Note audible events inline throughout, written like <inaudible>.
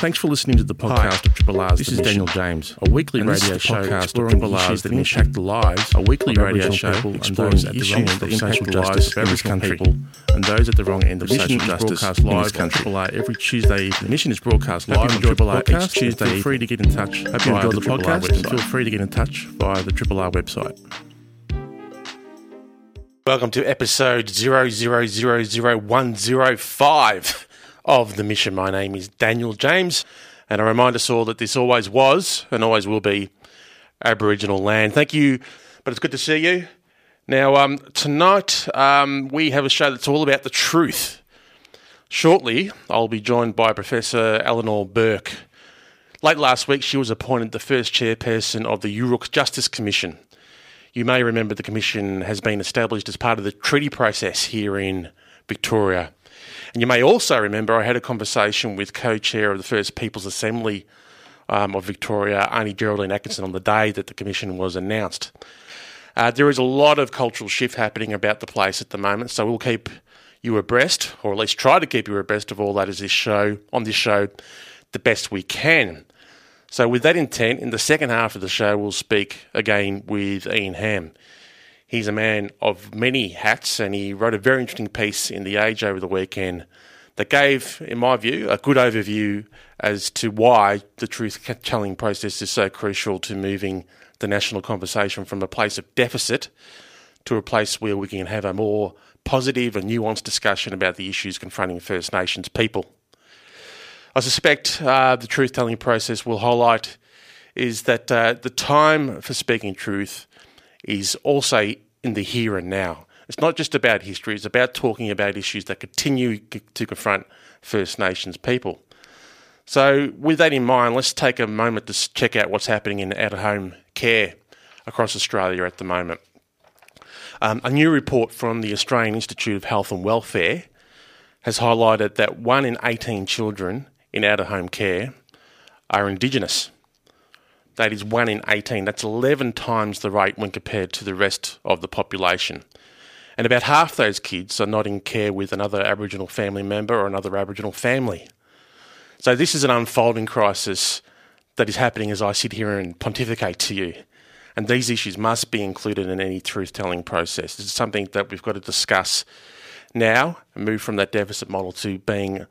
Thanks for listening to the podcast of Triple R's. This is Daniel James, a weekly radio show exploring Triple R's that impact the lives, a weekly radio show exploring the issues that impact the lives of Aboriginal people and those at the wrong end of social justice is broadcast live on Triple R every Tuesday evening. The mission is broadcast live on Triple R each Tuesday. Feel free to get in touch. Hope you enjoyed the podcast and feel free to get in touch via the Triple R website. Welcome to episode 00000105 of The Mission. My name is Daniel James, and I remind us all that this always was and always will be Aboriginal land. Thank you, but it's good to see you. Now, um, tonight um, we have a show that's all about the truth. Shortly, I'll be joined by Professor Eleanor Bourke. Late last week, she was appointed the first chairperson of the Yoo-rrook Justice Commission. You may remember the Commission has been established as part of the treaty process here in Victoria. And you may also remember I had a conversation with co chair of the First People's Assembly um, of Victoria, Aunty Geraldine Atkinson, on the day that the Commission was announced. Uh, there is a lot of cultural shift happening about the place at the moment, so we'll keep you abreast, or at least try to keep you abreast of all that as this show on this show the best we can. So, with that intent, in the second half of the show, we'll speak again with Ian Hamm. He's a man of many hats, and he wrote a very interesting piece in The Age over the weekend that gave, in my view, a good overview as to why the truth telling process is so crucial to moving the national conversation from a place of deficit to a place where we can have a more positive and nuanced discussion about the issues confronting First Nations people. I suspect uh, the truth telling process will highlight is that uh, the time for speaking truth is also in the here and now. It's not just about history, it's about talking about issues that continue to confront First Nations people. So, with that in mind, let's take a moment to check out what's happening in out of home care across Australia at the moment. Um, a new report from the Australian Institute of Health and Welfare has highlighted that 1 in 18 children in out of home care are Indigenous. That is 1 in 18. That's 11 times the rate when compared to the rest of the population. And about half those kids are not in care with another Aboriginal family member or another Aboriginal family. So this is an unfolding crisis that is happening as I sit here and pontificate to you. And these issues must be included in any truth telling process. It's something that we've got to discuss now and move from that deficit model to being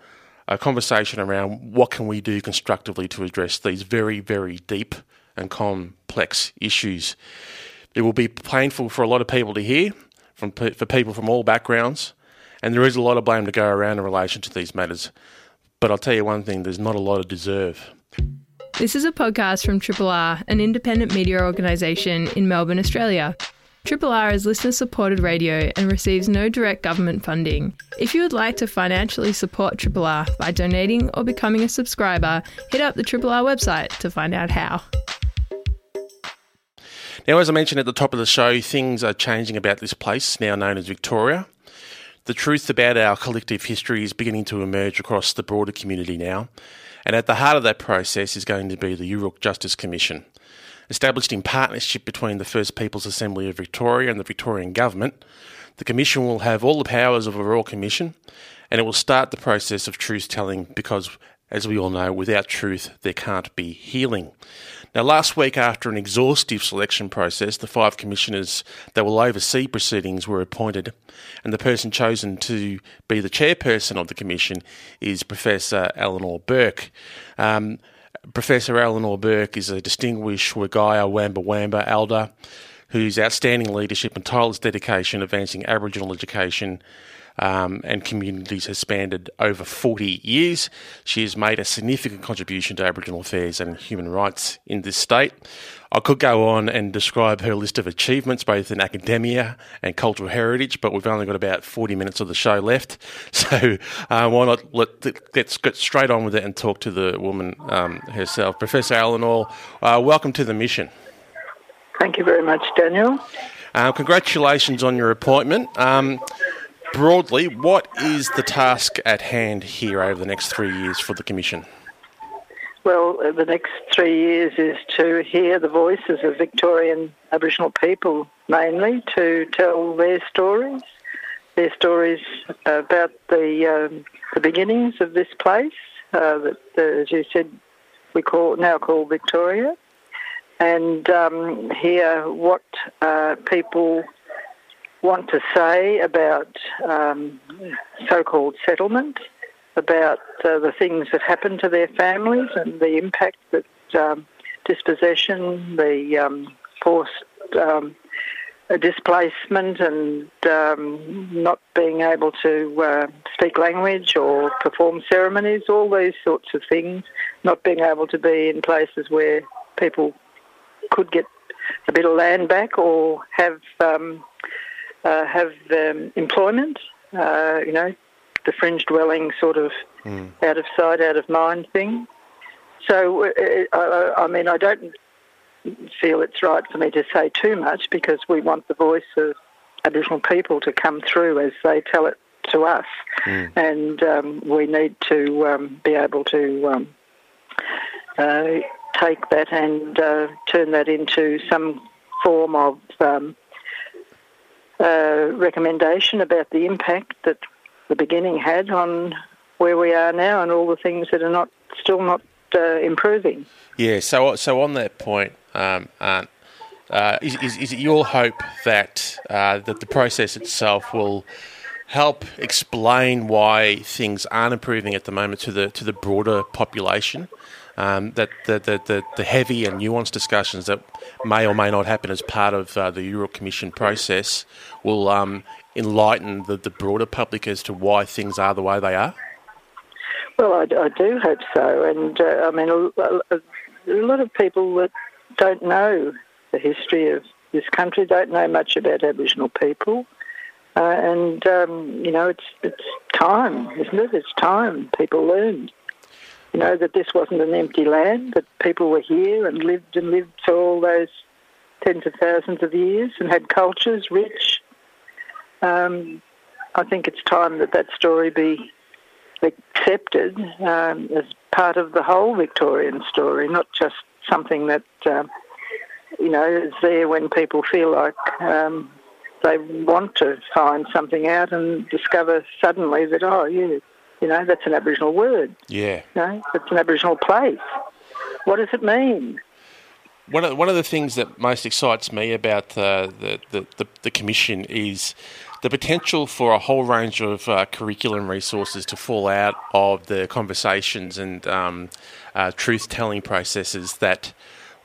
a conversation around what can we do constructively to address these very, very deep and complex issues. It will be painful for a lot of people to hear, from for people from all backgrounds, and there is a lot of blame to go around in relation to these matters. But I'll tell you one thing: there's not a lot of deserve. This is a podcast from Triple R, an independent media organisation in Melbourne, Australia. Triple R is listener supported radio and receives no direct government funding. If you would like to financially support Triple R by donating or becoming a subscriber, hit up the Triple R website to find out how. Now, as I mentioned at the top of the show, things are changing about this place, now known as Victoria. The truth about our collective history is beginning to emerge across the broader community now, and at the heart of that process is going to be the Yoo-rrook Justice Commission. Established in partnership between the First People's Assembly of Victoria and the Victorian Government, the Commission will have all the powers of a Royal Commission and it will start the process of truth telling because, as we all know, without truth there can't be healing. Now, last week, after an exhaustive selection process, the five commissioners that will oversee proceedings were appointed, and the person chosen to be the chairperson of the commission is Professor Eleanor Bourke. Um, Professor Eleanor Bourke is a distinguished Wergaia Wamba Wamba elder whose outstanding leadership and tireless dedication advancing Aboriginal education um, and communities has spanned over 40 years. She has made a significant contribution to Aboriginal affairs and human rights in this state. I could go on and describe her list of achievements, both in academia and cultural heritage, but we've only got about 40 minutes of the show left. <laughs> So uh, why not let, let's get straight on with it and talk to the woman um, herself. Professor Eleanor, uh, welcome to the mission. Thank you very much, Daniel. Uh, congratulations on your appointment. Um, broadly, what is the task at hand here over the next three years for the Commission? Well, uh, the next three years is to hear the voices of Victorian Aboriginal people, mainly to tell their stories, their stories about the um, the beginnings of this place, uh, that, as you said, we call now call Victoria, and um, hear what uh, people want to say about um, so-called settlement, about uh, the things that happen to their families and the impact that um, dispossession, the um, forced um, displacement and um, not being able to uh, speak language or perform ceremonies, all these sorts of things, not being able to be in places where people could get a bit of land back or have um, uh, have um, employment, uh, you know, the fringe dwelling sort of mm. out of sight, out of mind thing. So, uh, uh, I, I mean, I don't feel it's right for me to say too much because we want the voice of Aboriginal people to come through as they tell it to us, mm. and um, we need to um, be able to um, uh, take that and uh, turn that into some form of um, uh, recommendation about the impact that the beginning had on where we are now and all the things that are not still not uh, improving. Yeah. So so on that point, um, uh, is, is, is, it your hope that uh, that the process itself will help explain why things aren't improving at the moment to the to the broader population? Um, that the, the, the, heavy and nuanced discussions that may or may not happen as part of uh, the Yoo-rrook Commission process will um, enlighten the, the broader public as to why things are the way they are? Well, I, I do hope so. And uh, I mean, a, a, a lot of people that don't know the history of this country, don't know much about Aboriginal people. Uh, and, um, you know, it's, it's time, isn't it? It's time people learned you know, that this wasn't an empty land, that people were here and lived and lived for all those tens of thousands of years and had cultures rich. Um, I think it's time that that story be accepted um, as part of the whole Victorian story, not just something that, uh, you know, is there when people feel like um, they want to find something out and discover suddenly that, oh, yeah, you know, that's an Aboriginal word. Yeah. You know, it's an Aboriginal place. What does it mean? One of, one of the things that most excites me about uh, the, the, the, the, Commission is the potential for a whole range of uh, curriculum resources to fall out of the conversations and um, uh, truth telling processes that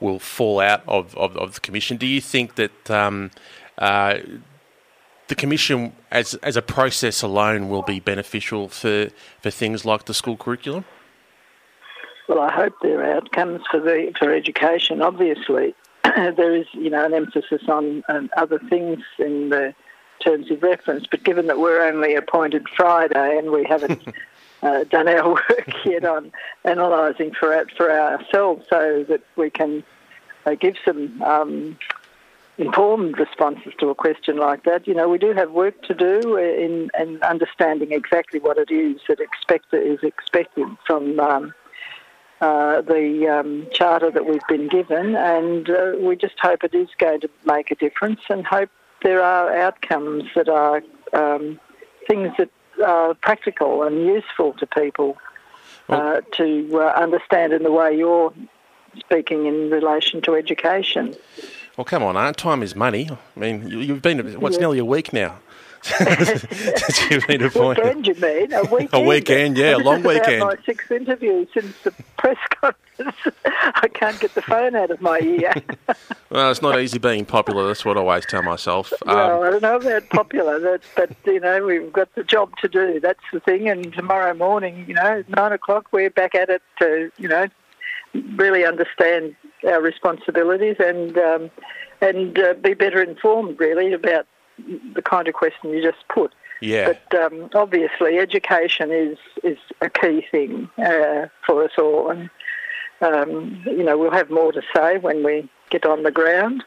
will fall out of, of, of, the Commission. Do you think that um, uh, the commission as as a process alone will be beneficial for for things like the school curriculum? Well, I hope there are outcomes for the for education. Obviously, <clears throat> there is you know an emphasis on, on other things in the terms of reference, but given that we're only appointed Friday and we haven't <laughs> uh, done our <laughs> work yet on analysing for for ourselves, so that we can uh, give some um, informed responses to a question like that. You know, we do have work to do in, in understanding exactly what it is that expect, is expected from um, uh, the um, charter that we've been given, and uh, we just hope it is going to make a difference and hope there are outcomes that are um, things that are practical and useful to people uh, to uh, understand in the way you're speaking in relation to education. Well, come on, Aunt. Time is money. I mean, you've been, what's yeah. nearly a week now? <laughs> you've been appointed. Weekend, you mean? <laughs> A weekend? A weekend, yeah, a long <laughs> weekend. my sixth interview since the press conference. I can't get the phone out of my ear. well, it's not easy being popular. That's what I always tell myself. Well, um, I don't know about popular, but, you know, we've got the job to do. That's the thing. And tomorrow morning, you know, nine o'clock, we're back at it to, you know, really understand our responsibilities and um, and uh, be better informed, really, about the kind of question you just put. Yeah. But um, obviously, education is is a key thing uh, for us all, and um, you know we'll have more to say when we get on the ground.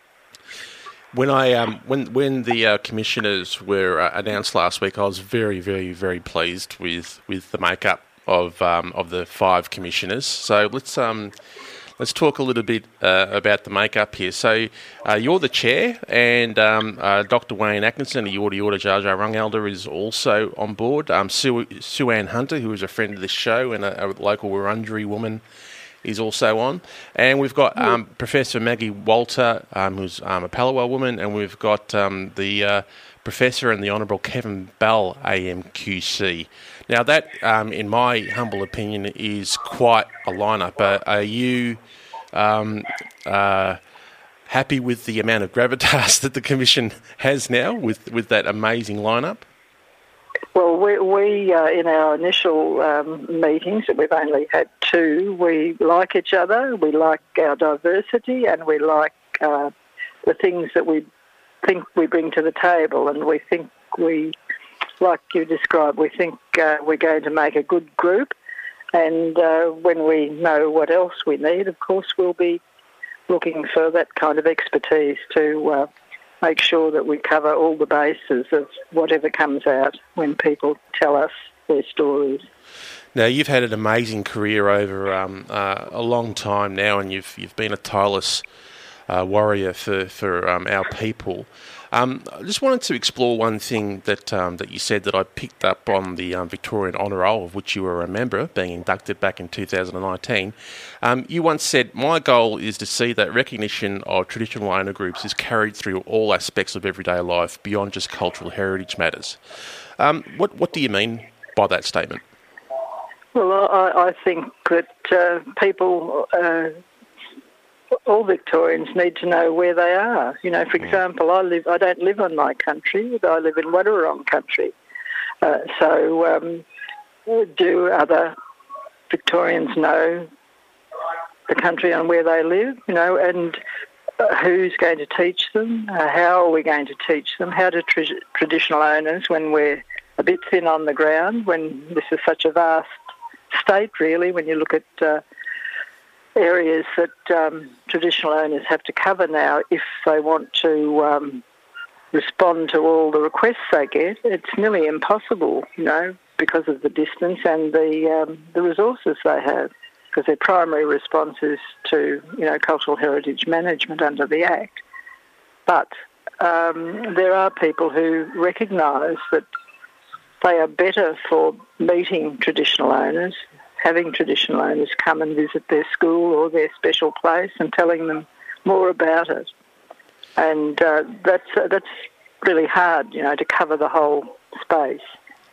When I um, when when the uh, commissioners were uh, announced last week, I was very very very pleased with with the makeup of um, of the five commissioners. So let's um, let's talk a little bit uh, about the makeup here. So, uh, you're the chair, and um, uh, Dr. Wayne Atkinson, the Yorta Yorta Dja Dja Wurrung Elder, is also on board. Um, Sue, Sue-Anne Hunter, who is a friend of this show and a, a local Wurundjeri woman, is also on. And we've got um, Professor Maggie Walter, um, who's um, a Palawa woman, and we've got um, the uh, Professor and the Honourable Kevin Bell, AMQC. Now, that, um, in my humble opinion, is quite a lineup. Uh, are you um, uh, happy with the amount of gravitas <laughs> that the Commission has now with, with that amazing lineup? Well, we, we uh, in our initial um, meetings, we've only had two, we like each other, we like our diversity, and we like uh, the things that we think we bring to the table, and we think we, like you described, we think uh, we're going to make a good group. And uh, when we know what else we need, of course, we'll be looking for that kind of expertise to uh, make sure that we cover all the bases of whatever comes out when people tell us their stories. Now you've had an amazing career over um, uh, a long time now, and you've you've been a tireless uh, warrior for for um, our people. Um, I just wanted to explore one thing that um, that you said that I picked up on the um, Victorian Honour Roll, of which you were a member, being inducted back in 2019. Um, you once said, "My goal is to see that recognition of traditional owner groups is carried through all aspects of everyday life beyond just cultural heritage matters." Um, what what do you mean by that statement? Well, I, I think that uh, people uh, all Victorians need to know where they are. You know, for example, I live. I don't live on my country. I live in Wadawurrung country. Uh, so, um, do other Victorians know the country and where they live? You know, and uh, who's going to teach them? Uh, how are we going to teach them? How do tra- traditional owners, when we're a bit thin on the ground, when this is such a vast state, really, when you look at uh, areas that um, traditional owners have to cover now if they want to um, respond to all the requests they get. It's nearly impossible, you know, because of the distance and the um, the resources they have. Because their primary response is to, you know, cultural heritage management under the Act. But um, there are people who recognise that they are better for meeting traditional owners having traditional owners come and visit their school or their special place and telling them more about it. And uh, that's uh, that's really hard, you know, to cover the whole space,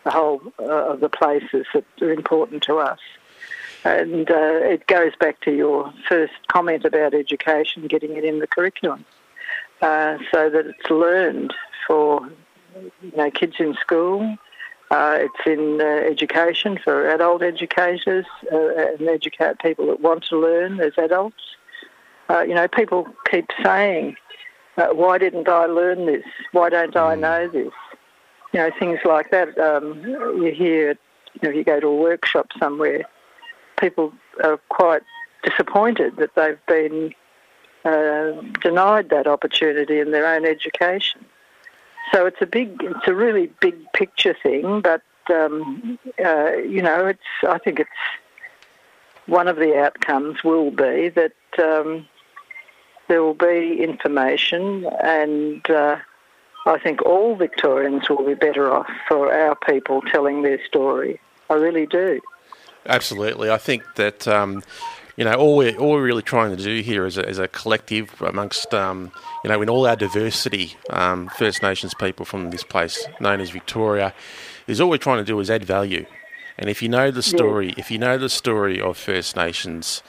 the whole uh, of the places that are important to us. And uh, it goes back to your first comment about education, getting it in the curriculum, uh, so that it's learned for you know kids in school, uh, it's in uh, education for adult educators uh, and educate people that want to learn as adults. Uh, you know, people keep saying, uh, "Why didn't I learn this? Why don't I mm. know this?" You know, things like that. Um, you hear, you know, if you go to a workshop somewhere, people are quite disappointed that they've been uh, denied that opportunity in their own education. So it's a big, it's a really big picture thing, but um, uh, you know, it's. I think it's one of the outcomes will be that um, there will be information, and uh, I think all Victorians will be better off for our people telling their story. I really do. Absolutely, I think that. Um, you know, all we're, all we're really trying to do here as a, as a collective amongst, um, you know, in all our diversity, um, First Nations people from this place known as Victoria, is all we're trying to do is add value. And if you know the story, yeah. if you know the story of First Nations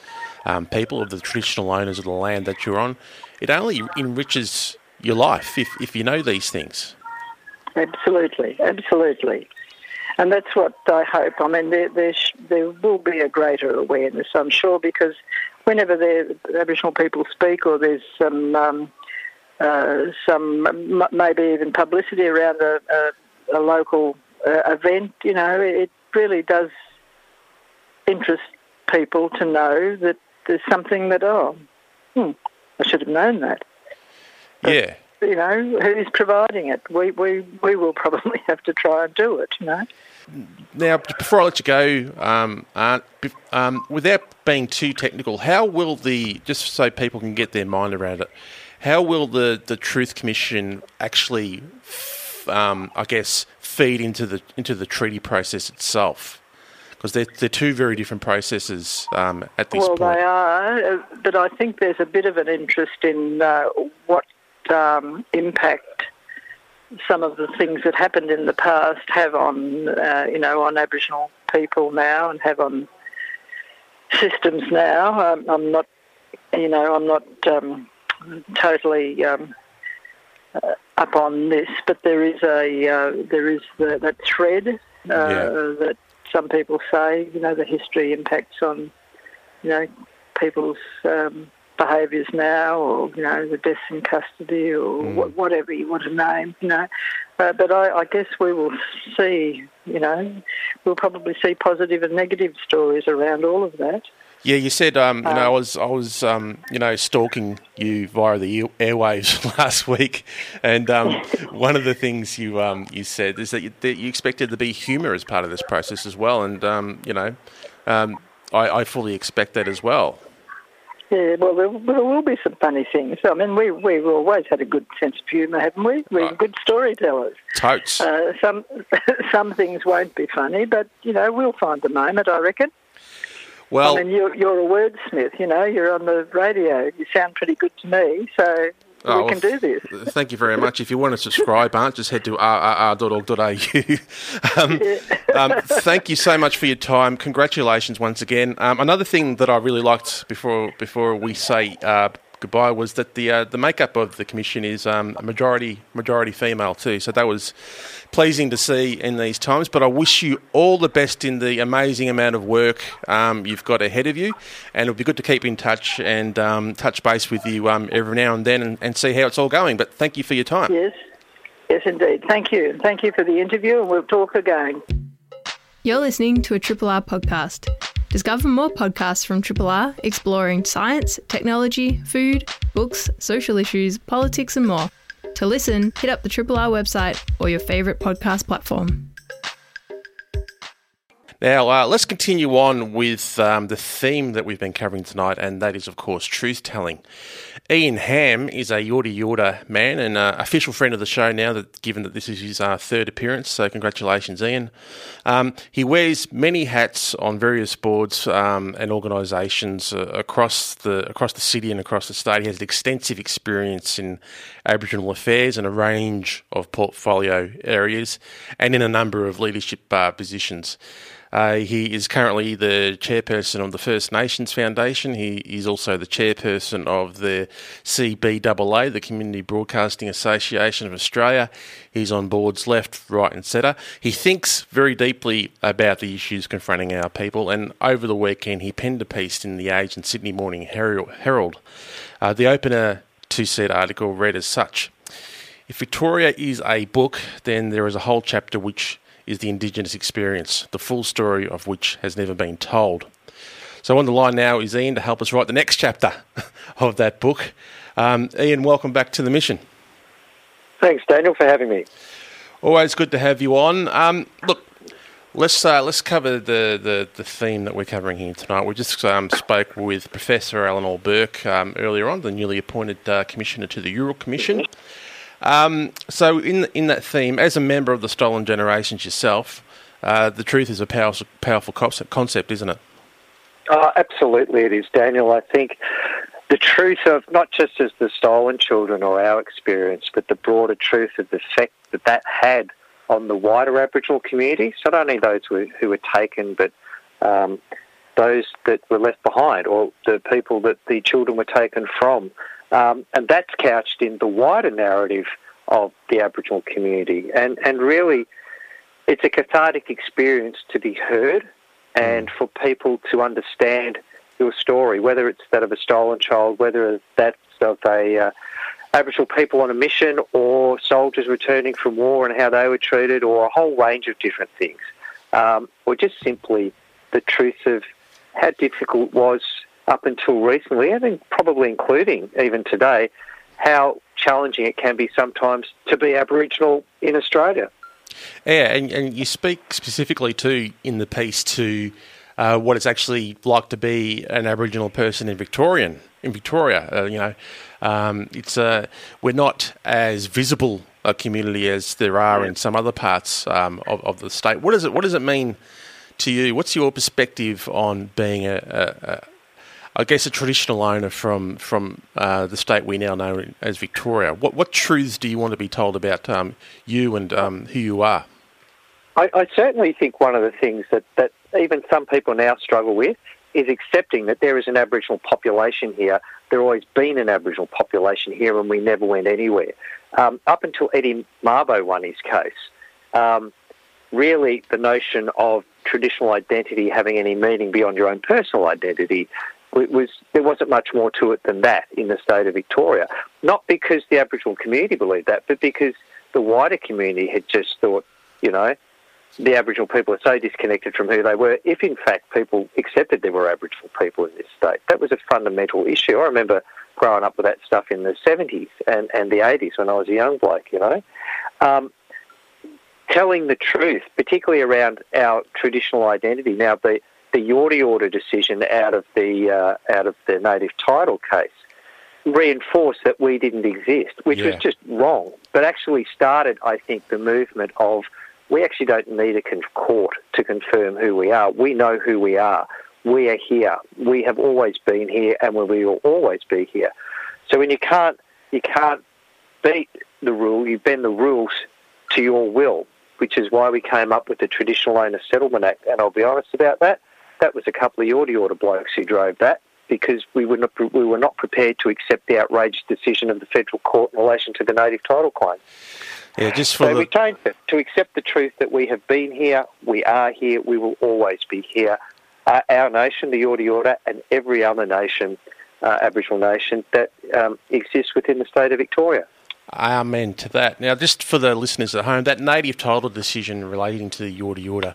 um, people, of the traditional owners of the land that you're on, it only enriches your life if, if you know these things. Absolutely, absolutely. And that's what I hope. I mean, there, there, there will be a greater awareness, I'm sure, because whenever the Aboriginal people speak or there's some, um, uh, some maybe even publicity around a, a, a local uh, event, you know, it really does interest people to know that there's something that, oh, hmm, I should have known that. But, yeah. You know, who's providing it? We, we, we will <laughs> probably have to try and do it, you know. Now, before I let you go, um, uh, um, without being too technical, how will the just so people can get their mind around it, how will the, the Truth Commission actually, um, I guess, feed into the into the treaty process itself? Because they're, they're two very different processes um, at this well, point. Well, they are, uh, but I think there's a bit of an interest in uh, what um, impact some of the things that happened in the past have on, uh, you know, on Aboriginal people now and have on systems now. Um, I'm not, you know, I'm not um, totally um, uh, up on this, but there is a uh, there is the, that thread uh, yeah. that some people say, you know, the history impacts on, you know, people's um, behaviours now, or you know, the deaths in custody, or mm. whatever you want to name, you know. Uh, but I, I, guess we will see, you know, we'll probably see positive and negative stories around all of that. Yeah, you said, um, you know, I um, was, I was, um, you know, stalking you via the airwaves <laughs> last week, and um, <laughs> one of the things you, um, you said is that you, that you, expected to be humour as part of this process as well, and um, you know, I, I fully expect that as well. Yeah, well, there, there, will be some funny things. I mean, we, we've always had a good sense of humour, haven't we? We're right. good storytellers. Totes. Uh, some, <laughs> some things won't be funny, but, you know, we'll find the moment, I reckon. Well, I mean, you're, you're a wordsmith, you know, you're on the radio. You sound pretty good to me, so oh, we can do this. Thank you very much. If you want to subscribe, Aunt, just head to rrr.org.au. <laughs> um, um, thank you so much for your time. Congratulations once again. Um, another thing that I really liked before before we say uh, goodbye was that the uh, the makeup of the commission is um, a majority majority female too. So that was pleasing to see in these times. But I wish you all the best in the amazing amount of work um, you've got ahead of you, and it'll be good to keep in touch and um, touch base with you um, every now and then and, and see how it's all going. But thank you for your time. Yes, yes, indeed. Thank you. Thank you for the interview, and we'll talk again. You're listening to a Triple R podcast. Discover more podcasts from Triple R exploring science, technology, food, books, social issues, politics, and more. To listen, hit up the Triple R website or your favourite podcast platform. Now, uh, let's continue on with um, the theme that we've been covering tonight, and that is, of course, truth telling. Ian Hamm is a Yorta Yorta man and uh, official friend of the show now, that, given that this is his uh, third appearance. So, congratulations, Ian. Um, he wears many hats on various boards um, and organisations uh, across the across the city and across the state. He has extensive experience in Aboriginal affairs and a range of portfolio areas, and in a number of leadership uh, positions. Uh, he is currently the chairperson of the First Nations Foundation. He is also the chairperson of the CBAA, the Community Broadcasting Association of Australia. He's on boards left, right, and centre. He thinks very deeply about the issues confronting our people, and over the weekend he penned a piece in the Age and Sydney Morning Herald. Uh, the opener to said article read as such. If Victoria is a book, then there is a whole chapter which is the Indigenous experience, the full story of which has never been told. So on the line now is Ian to help us write the next chapter <laughs> of that book. Um, Ian, welcome back to the mission. Thanks, Daniel, for having me. Always good to have you on. Um, look, let's uh, let's cover the, the, the, theme that we're covering here tonight. We just um, spoke with Professor Eleanor Bourke um, earlier on, the newly appointed uh, commissioner to the Yoo-rrook Commission. Um, so, in in that theme, as a member of the Stolen Generations yourself, uh, the truth is a powerful, powerful concept, isn't it? Oh, absolutely, it is, Daniel. I think the truth of not just as the stolen children or our experience, but the broader truth of the effect that that had on the wider Aboriginal community, so not only those who, who were taken, but um, those that were left behind, or the people that the children were taken from. Um, and that's couched in the wider narrative of the Aboriginal community. And, and really, it's a cathartic experience to be heard and for people to understand your story, whether it's that of a stolen child, whether that's of a uh, Aboriginal people on a mission or soldiers returning from war and how they were treated, or a whole range of different things, um, or just simply the truth of how difficult it was up until recently, I think probably including even today, how challenging it can be sometimes to be Aboriginal in Australia. Yeah, and, and you speak specifically too in the piece to uh, what it's actually like to be an Aboriginal person in Victorian in Victoria. Uh, you know, um, it's uh, we're not as visible a community as there are in some other parts um, of, of, the state. What does it What does it mean to you? What's your perspective on being a, a, a I guess a traditional owner from from uh, the state we now know as Victoria. What what truths do you want to be told about um, you and um, who you are? I, I, certainly think one of the things that, that even some people now struggle with is accepting that there is an Aboriginal population here. There always been an Aboriginal population here, and we never went anywhere. Um, up until Eddie Mabo won his case, um, really the notion of traditional identity having any meaning beyond your own personal identity it was there wasn't much more to it than that in the state of Victoria. Not because the Aboriginal community believed that, but because the wider community had just thought, you know, the Aboriginal people are so disconnected from who they were. If in fact people accepted there were Aboriginal people in this state, that was a fundamental issue. I remember growing up with that stuff in the 70s and, and the 80s when I was a young bloke, you know. Um, telling the truth, particularly around our traditional identity. Now, the, the Yorta Yorta decision out of the uh, out of the native title case reinforced that we didn't exist, which yeah. was just wrong, but actually started, I think, the movement of we actually don't need a court to confirm who we are. We know who we are. We are here. We have always been here, and we will always be here. So when you can't you can't beat the rule, you bend the rules to your will, which is why we came up with the Traditional Owner Settlement Act. And I'll be honest about that. That was a couple of Yorta Yorta blokes who drove that because we were not we were not prepared to accept the outrageous decision of the federal court in relation to the native title claim. Yeah, just for so the... we changed it to accept the truth that we have been here, we are here, we will always be here. Uh, our nation, the Yorta Yorta, and every other nation, uh, Aboriginal nation that um, exists within the state of Victoria. Amen to that. Now, just for the listeners at home, that native title decision relating to the Yorta Yorta,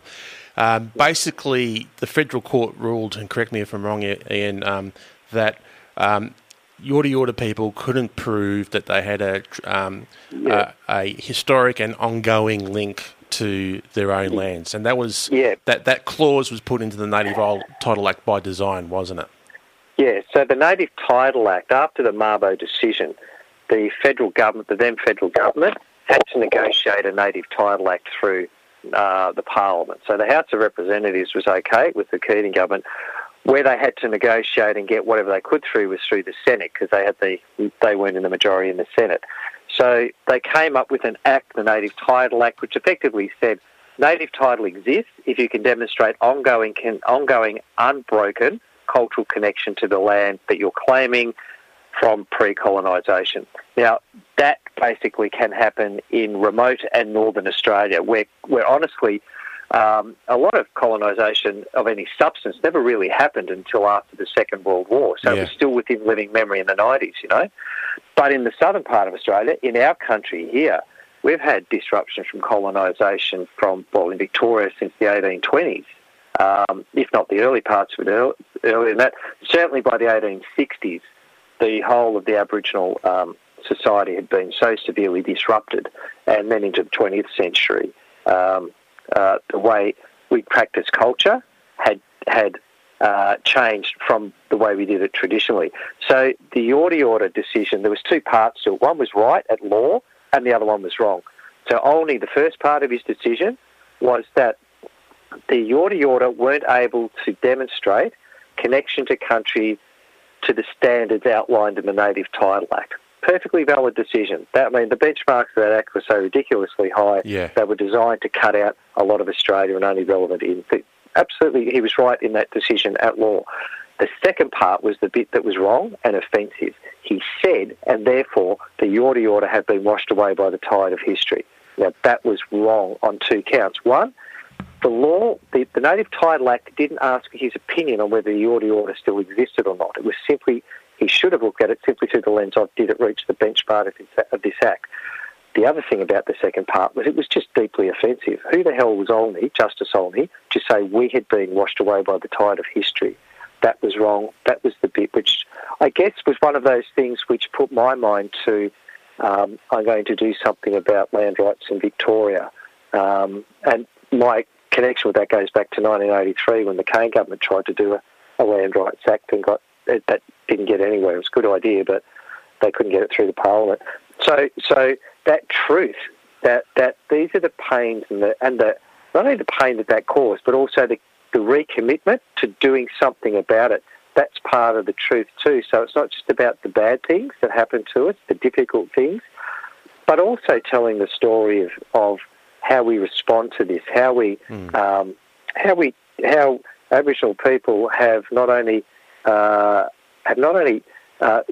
um, basically the federal court ruled, and correct me if I'm wrong, Ian, um, that um, Yorta Yorta people couldn't prove that they had a, um, yeah. a, a historic and ongoing link to their own lands, and that was yeah. that that clause was put into the Native Title Act by design, wasn't it? Yeah. So the Native Title Act, after the Mabo decision, the federal government, the then federal government, had to negotiate a Native Title Act through uh, the Parliament. So the House of Representatives was okay with the Keating government. Where they had to negotiate and get whatever they could through was through the Senate because they had the they weren't in the majority in the Senate. So they came up with an act, the Native Title Act, which effectively said native title exists if you can demonstrate ongoing, can, ongoing unbroken cultural connection to the land that you're claiming from pre-colonisation. Now, that basically can happen in remote and northern Australia, where, where honestly, um, a lot of colonisation of any substance never really happened until after the Second World War. So yeah. it was still within living memory in the 90s, you know. But in the southern part of Australia, in our country here, we've had disruption from colonisation from, well, in Victoria since the 1820s, um, if not the early parts of it, earlier than that. Certainly by the 1860s, the whole of the Aboriginal um, society had been so severely disrupted, and then into the 20th century, um, uh, the way we practice culture had had uh, changed from the way we did it traditionally. So the Yorta Yorta decision, there was two parts to it. One was right at law, and the other one was wrong. So only the first part of his decision was that the Yorta Yorta weren't able to demonstrate connection to country to the standards outlined in the Native Title Act. Perfectly valid decision. That I mean, the benchmarks of that act were so ridiculously high. Yeah. They were designed to cut out a lot of Australia and only relevant in. Absolutely, he was right in that decision at law. The second part was the bit that was wrong and offensive. He said, and therefore the Yorta Yorta had been washed away by the tide of history. Now that was wrong on two counts. One, the law, the, the Native Title Act didn't ask his opinion on whether the Yorta Yorta still existed or not. It was simply, he should have looked at it simply through the lens of did it reach the benchmark of this, of this act. The other thing about the second part was it was just deeply offensive. Who the hell was Olney, Justice Olney, to say we had been washed away by the tide of history? That was wrong. That was the bit which I guess was one of those things which put my mind to um, I'm going to do something about land rights in Victoria Um, and my connection with that goes back to 1983 when the Cain government tried to do a, a Land Rights Act and got it, that didn't get anywhere. It was a good idea, but they couldn't get it through the Parliament. So, so that truth that that these are the pains and the and the not only the pain that that caused, but also the the recommitment to doing something about it. That's part of the truth too. So it's not just about the bad things that happen to us, the difficult things, but also telling the story of, of how we respond to this, how we, mm. um, how we, how Aboriginal people have not only uh, have not only uh,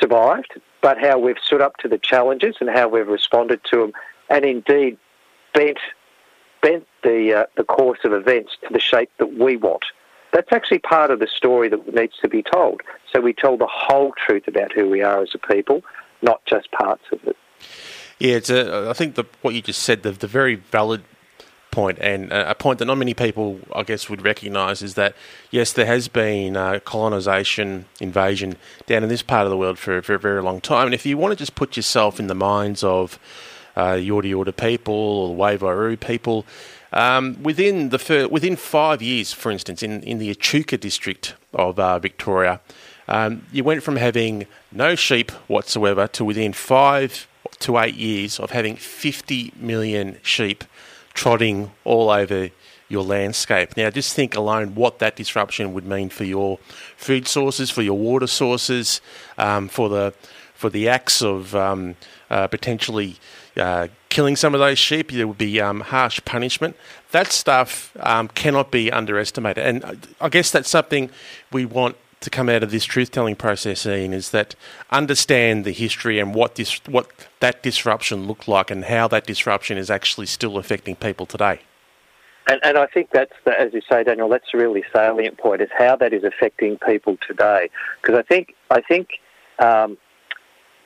survived, but how we've stood up to the challenges and how we've responded to them, and indeed bent bent the uh, the course of events to the shape that we want. That's actually part of the story that needs to be told. So we tell the whole truth about who we are as a people, not just parts of it. Yeah, it's a, I think the, what you just said, the, the very valid point, and a point that not many people, I guess, would recognise is that yes, there has been uh, colonisation, invasion down in this part of the world for, for a very long time. And if you want to just put yourself in the minds of uh, Yorta Yorta people or the Waivuru people, um, within the fir- within five years, for instance, in, in the Echuca district of uh, Victoria, um, you went from having no sheep whatsoever to within five to eight years of having 50 million sheep trotting all over your landscape. Now, just think alone what that disruption would mean for your food sources, for your water sources, um, for the for the acts of um, uh, potentially uh, killing some of those sheep. There would be um, harsh punishment. That stuff um, cannot be underestimated, and uh, I guess that's something we want to come out of this truth telling process, Ian, is that understand the history and what this what that disruption looked like and how that disruption is actually still affecting people today. And, and I think that's, the, as you say, Daniel, that's a really salient point is how that is affecting people today. Because I think I think um,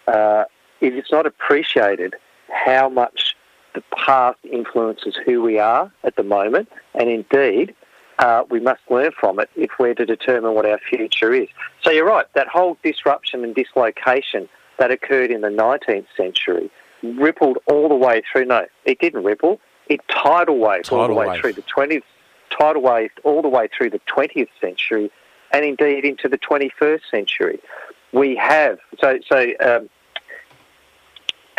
uh, it is not appreciated how much the past influences who we are at the moment, and indeed uh, we must learn from it if we're to determine what our future is. So you're right, that whole disruption and dislocation that occurred in the 19th century rippled all the way through. No, it didn't ripple. It tidal waved tidal all the way wave. through the 20th, tidal waved all the way through the 20th century, and indeed into the 21st century. We have so so. Um,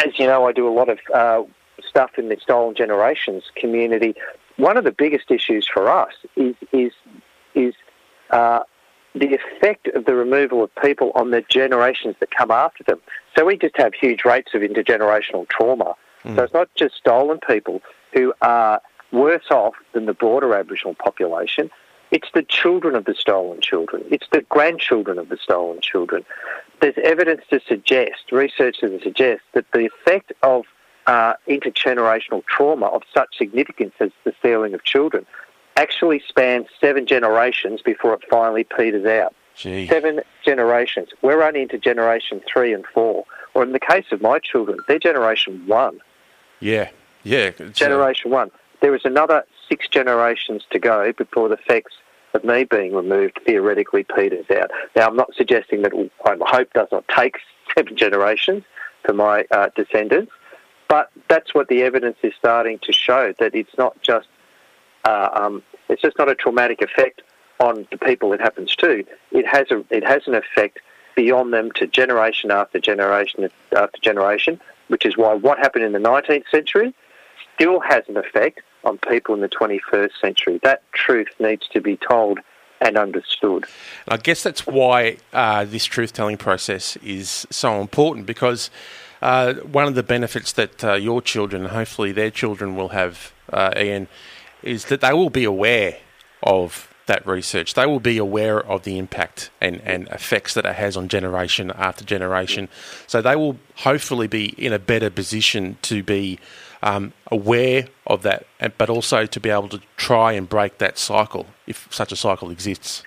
as you know, I do a lot of uh, stuff in the Stolen Generations community one of the biggest issues for us is is is uh, the effect of the removal of people on the generations that come after them. So we just have huge rates of intergenerational trauma. Mm. So it's not just stolen people who are worse off than the broader Aboriginal population. It's the children of the stolen children. It's the grandchildren of the stolen children. There's evidence to suggest, research to suggest, that the effect of uh, intergenerational trauma of such significance as the stealing of children actually spans seven generations before it finally peters out. Gee. Seven generations. We're only into generation three and four. Or in the case of my children, they're generation one. Yeah, yeah. Uh, generation one. There is another six generations to go before the effects of me being removed theoretically peters out. Now, I'm not suggesting that I hope does not take <laughs> seven generations for my uh, descendants, but that's what the evidence is starting to show that it's not just uh, um, it's just not a traumatic effect on the people it happens to. It has a it has an effect beyond them to generation after generation after generation, which is why what happened in the 19th century still has an effect on people in the 21st century. That truth needs to be told and understood. I guess that's why uh, this truth telling process is so important because uh, one of the benefits that uh, your children, hopefully their children, will have, uh, Ian, is that they will be aware of that research. They will be aware of the impact and, and effects that it has on generation after generation. So they will hopefully be in a better position to be um, aware of that, but also to be able to try and break that cycle if such a cycle exists.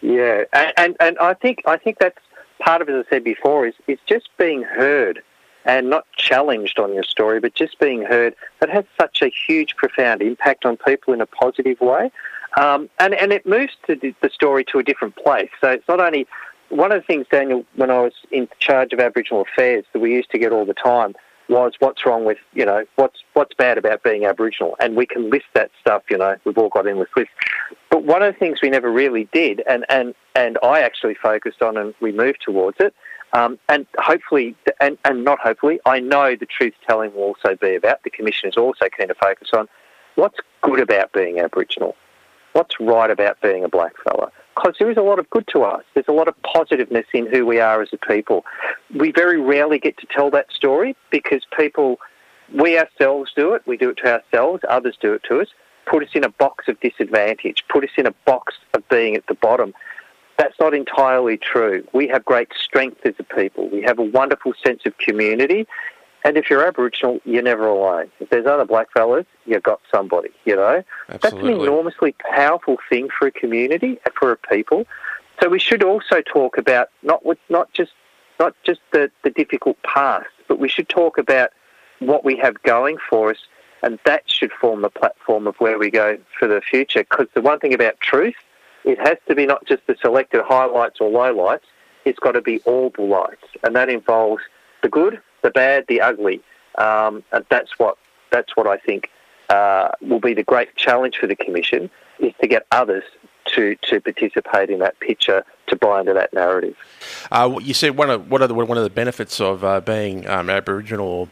Yeah, and, and, and I think I think that's part of. As I said before, is is just being heard and not challenged on your story, but just being heard, that has such a huge, profound impact on people in a positive way. Um, and, and it moves to the story to a different place. So it's not only one of the things, Daniel, when I was in charge of Aboriginal affairs that we used to get all the time was what's wrong with you know what's what's bad about being Aboriginal, and we can list that stuff. You know, we've all got endless lists. But one of the things we never really did, and and and I actually focused on, and we moved towards it. Um, and hopefully, and, and not hopefully, I know the truth telling will also be about. The Commission is also keen to focus on what's good about being Aboriginal, what's right about being a blackfella because there is a lot of good to us. There's a lot of positiveness in who we are as a people. We very rarely get to tell that story because people, we ourselves do it. We do it to ourselves. Others do it to us. Put us in a box of disadvantage. Put us in a box of being at the bottom. That's not entirely true. We have great strength as a people. We have a wonderful sense of community. And if you're Aboriginal, you're never alone. If there's other blackfellas, you've got somebody, you know? Absolutely. That's an enormously powerful thing for a community and for a people. So we should also talk about not with, not just not just the, the difficult past, but we should talk about what we have going for us, and that should form the platform of where we go for the future. Because the one thing about truth, it has to be not just the selected highlights or lowlights, it's got to be all the lights, and that involves the good, the bad, the ugly, um, and that's what that's what I think uh, will be the great challenge for the commission is to get others to, to participate in that picture to buy into that narrative. Uh, you said one of what are the, one of the benefits of uh, being um, Aboriginal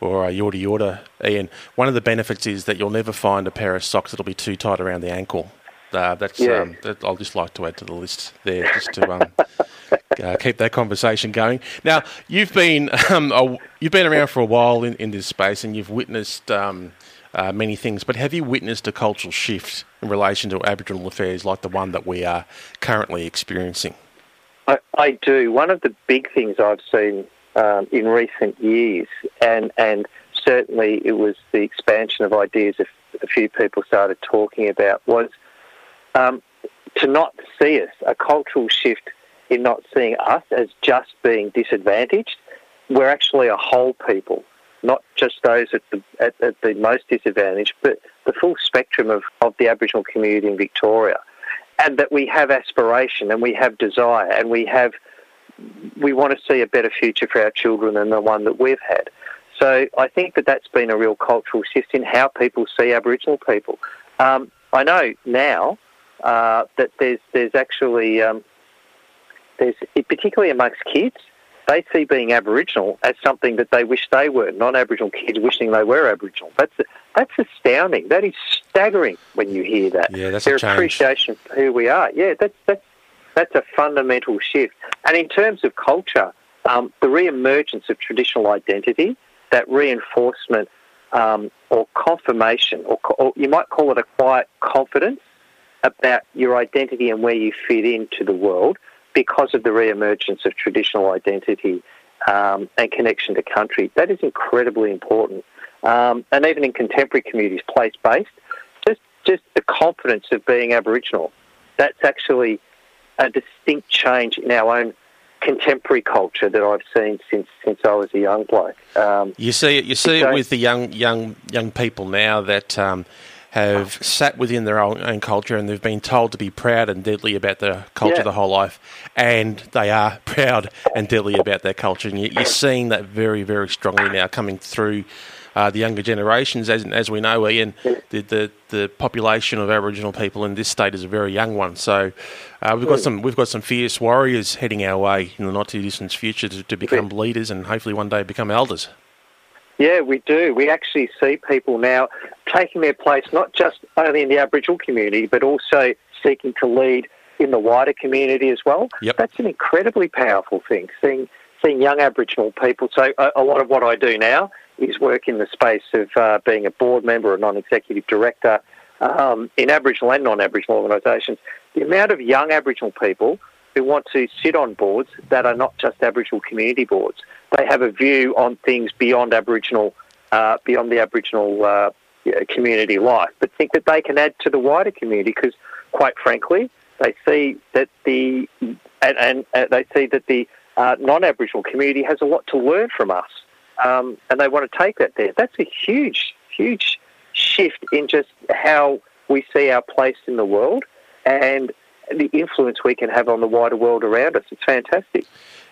or uh, Yorta Yorta, Ian. One of the benefits is that you'll never find a pair of socks that'll be too tight around the ankle. Uh, that's yeah. um, that I'll just like to add to the list there, just to um, <laughs> uh, keep that conversation going. Now, you've been um, a, you've been around for a while in, in this space, and you've witnessed um, uh, many things. But have you witnessed a cultural shift in relation to Aboriginal affairs like the one that we are currently experiencing? I, I do. One of the big things I've seen um, in recent years, and and certainly it was the expansion of ideas a few people started talking about was um, to not see us, a cultural shift in not seeing us as just being disadvantaged. We're actually a whole people, not just those at the, at, at the most disadvantaged, but the full spectrum of, of the Aboriginal community in Victoria. And that we have aspiration and we have desire and we have we want to see a better future for our children than the one that we've had. So I think that that's been a real cultural shift in how people see Aboriginal people. Um, I know now uh, that there's there's actually um, there's particularly amongst kids, they see being Aboriginal as something that they wish they were. Non-Aboriginal kids wishing they were Aboriginal. That's that's astounding. That is staggering when you hear that. Yeah, that's Their appreciation for who we are. Yeah, that's that's that's a fundamental shift. And in terms of culture, um, the re-emergence of traditional identity, that reinforcement um, or confirmation, or, or you might call it a quiet confidence about your identity and where you fit into the world because of the re-emergence of traditional identity um, and connection to country. That is incredibly important. Um, and even in contemporary communities, place-based, just, just the confidence of being Aboriginal, that's actually a distinct change in our own contemporary culture that I've seen since since I was a young bloke. Um, you see it. You see it with the young young young people now that um, have sat within their own, own, culture and they've been told to be proud and deadly about their culture yeah. their whole life, and they are <laughs> proud and deadly about their culture. And you're seeing that very, very strongly now coming through uh, the younger generations. As, as we know, Ian, the, the, the population of Aboriginal people in this state is a very young one. So uh, we've got some we've got some fierce warriors heading our way in the not too distant future to, to become leaders and hopefully one day become elders. Yeah, we do. We actually see people now taking their place not just only in the Aboriginal community, but also seeking to lead in the wider community as well. Yep. That's an incredibly powerful thing, seeing, seeing young Aboriginal people. So, a, a lot of what I do now is work in the space of uh, being a board member, a non executive director um, in Aboriginal and non Aboriginal organisations. The amount of young Aboriginal people who want to sit on boards that are not just Aboriginal community boards they have a view on things beyond Aboriginal, uh, beyond the Aboriginal uh, community life, but think that they can add to the wider community because, quite frankly, they see that the and, and uh, they see that the uh, non-Aboriginal community has a lot to learn from us, um, and they want to take that there. That's a huge, huge shift in just how we see our place in the world and the influence we can have on the wider world around us. It's fantastic.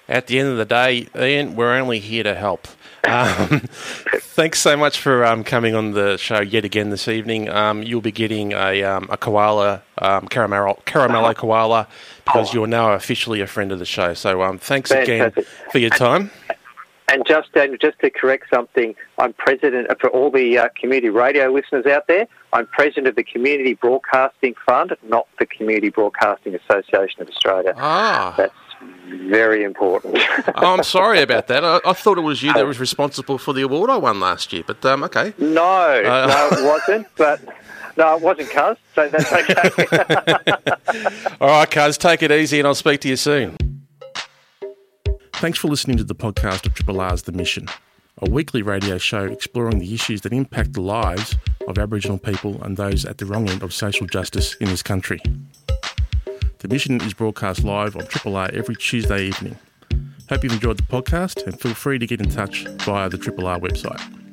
at the end of the day, Ian, we're only here to help. Um, <laughs> thanks so much for um, coming on the show yet again this evening. Um, you'll be getting a, um, a koala, um, caramel, caramello koala, because you're now officially a friend of the show. So um, thanks Fantastic. again for your time. And just Daniel, just to correct something, I'm president for all the uh, community radio listeners out there. I'm president of the Community Broadcasting Fund, not the Community Broadcasting Association of Australia. Ah. That's very important. <laughs> oh, I'm sorry about that. I, I, thought it was you that was responsible for the award I won last year, but um, okay. No, uh, no, it <laughs> wasn't. But no, it wasn't, Cuz. So that's okay. <laughs> All right, Cuz, take it easy, and I'll speak to you soon. Thanks for listening to the podcast of Triple R's The Mission, a weekly radio show exploring the issues that impact the lives of Aboriginal people and those at the wrong end of social justice in this country. The mission is broadcast live on Triple R every Tuesday evening. Hope you've enjoyed the podcast and feel free to get in touch via the Triple R website.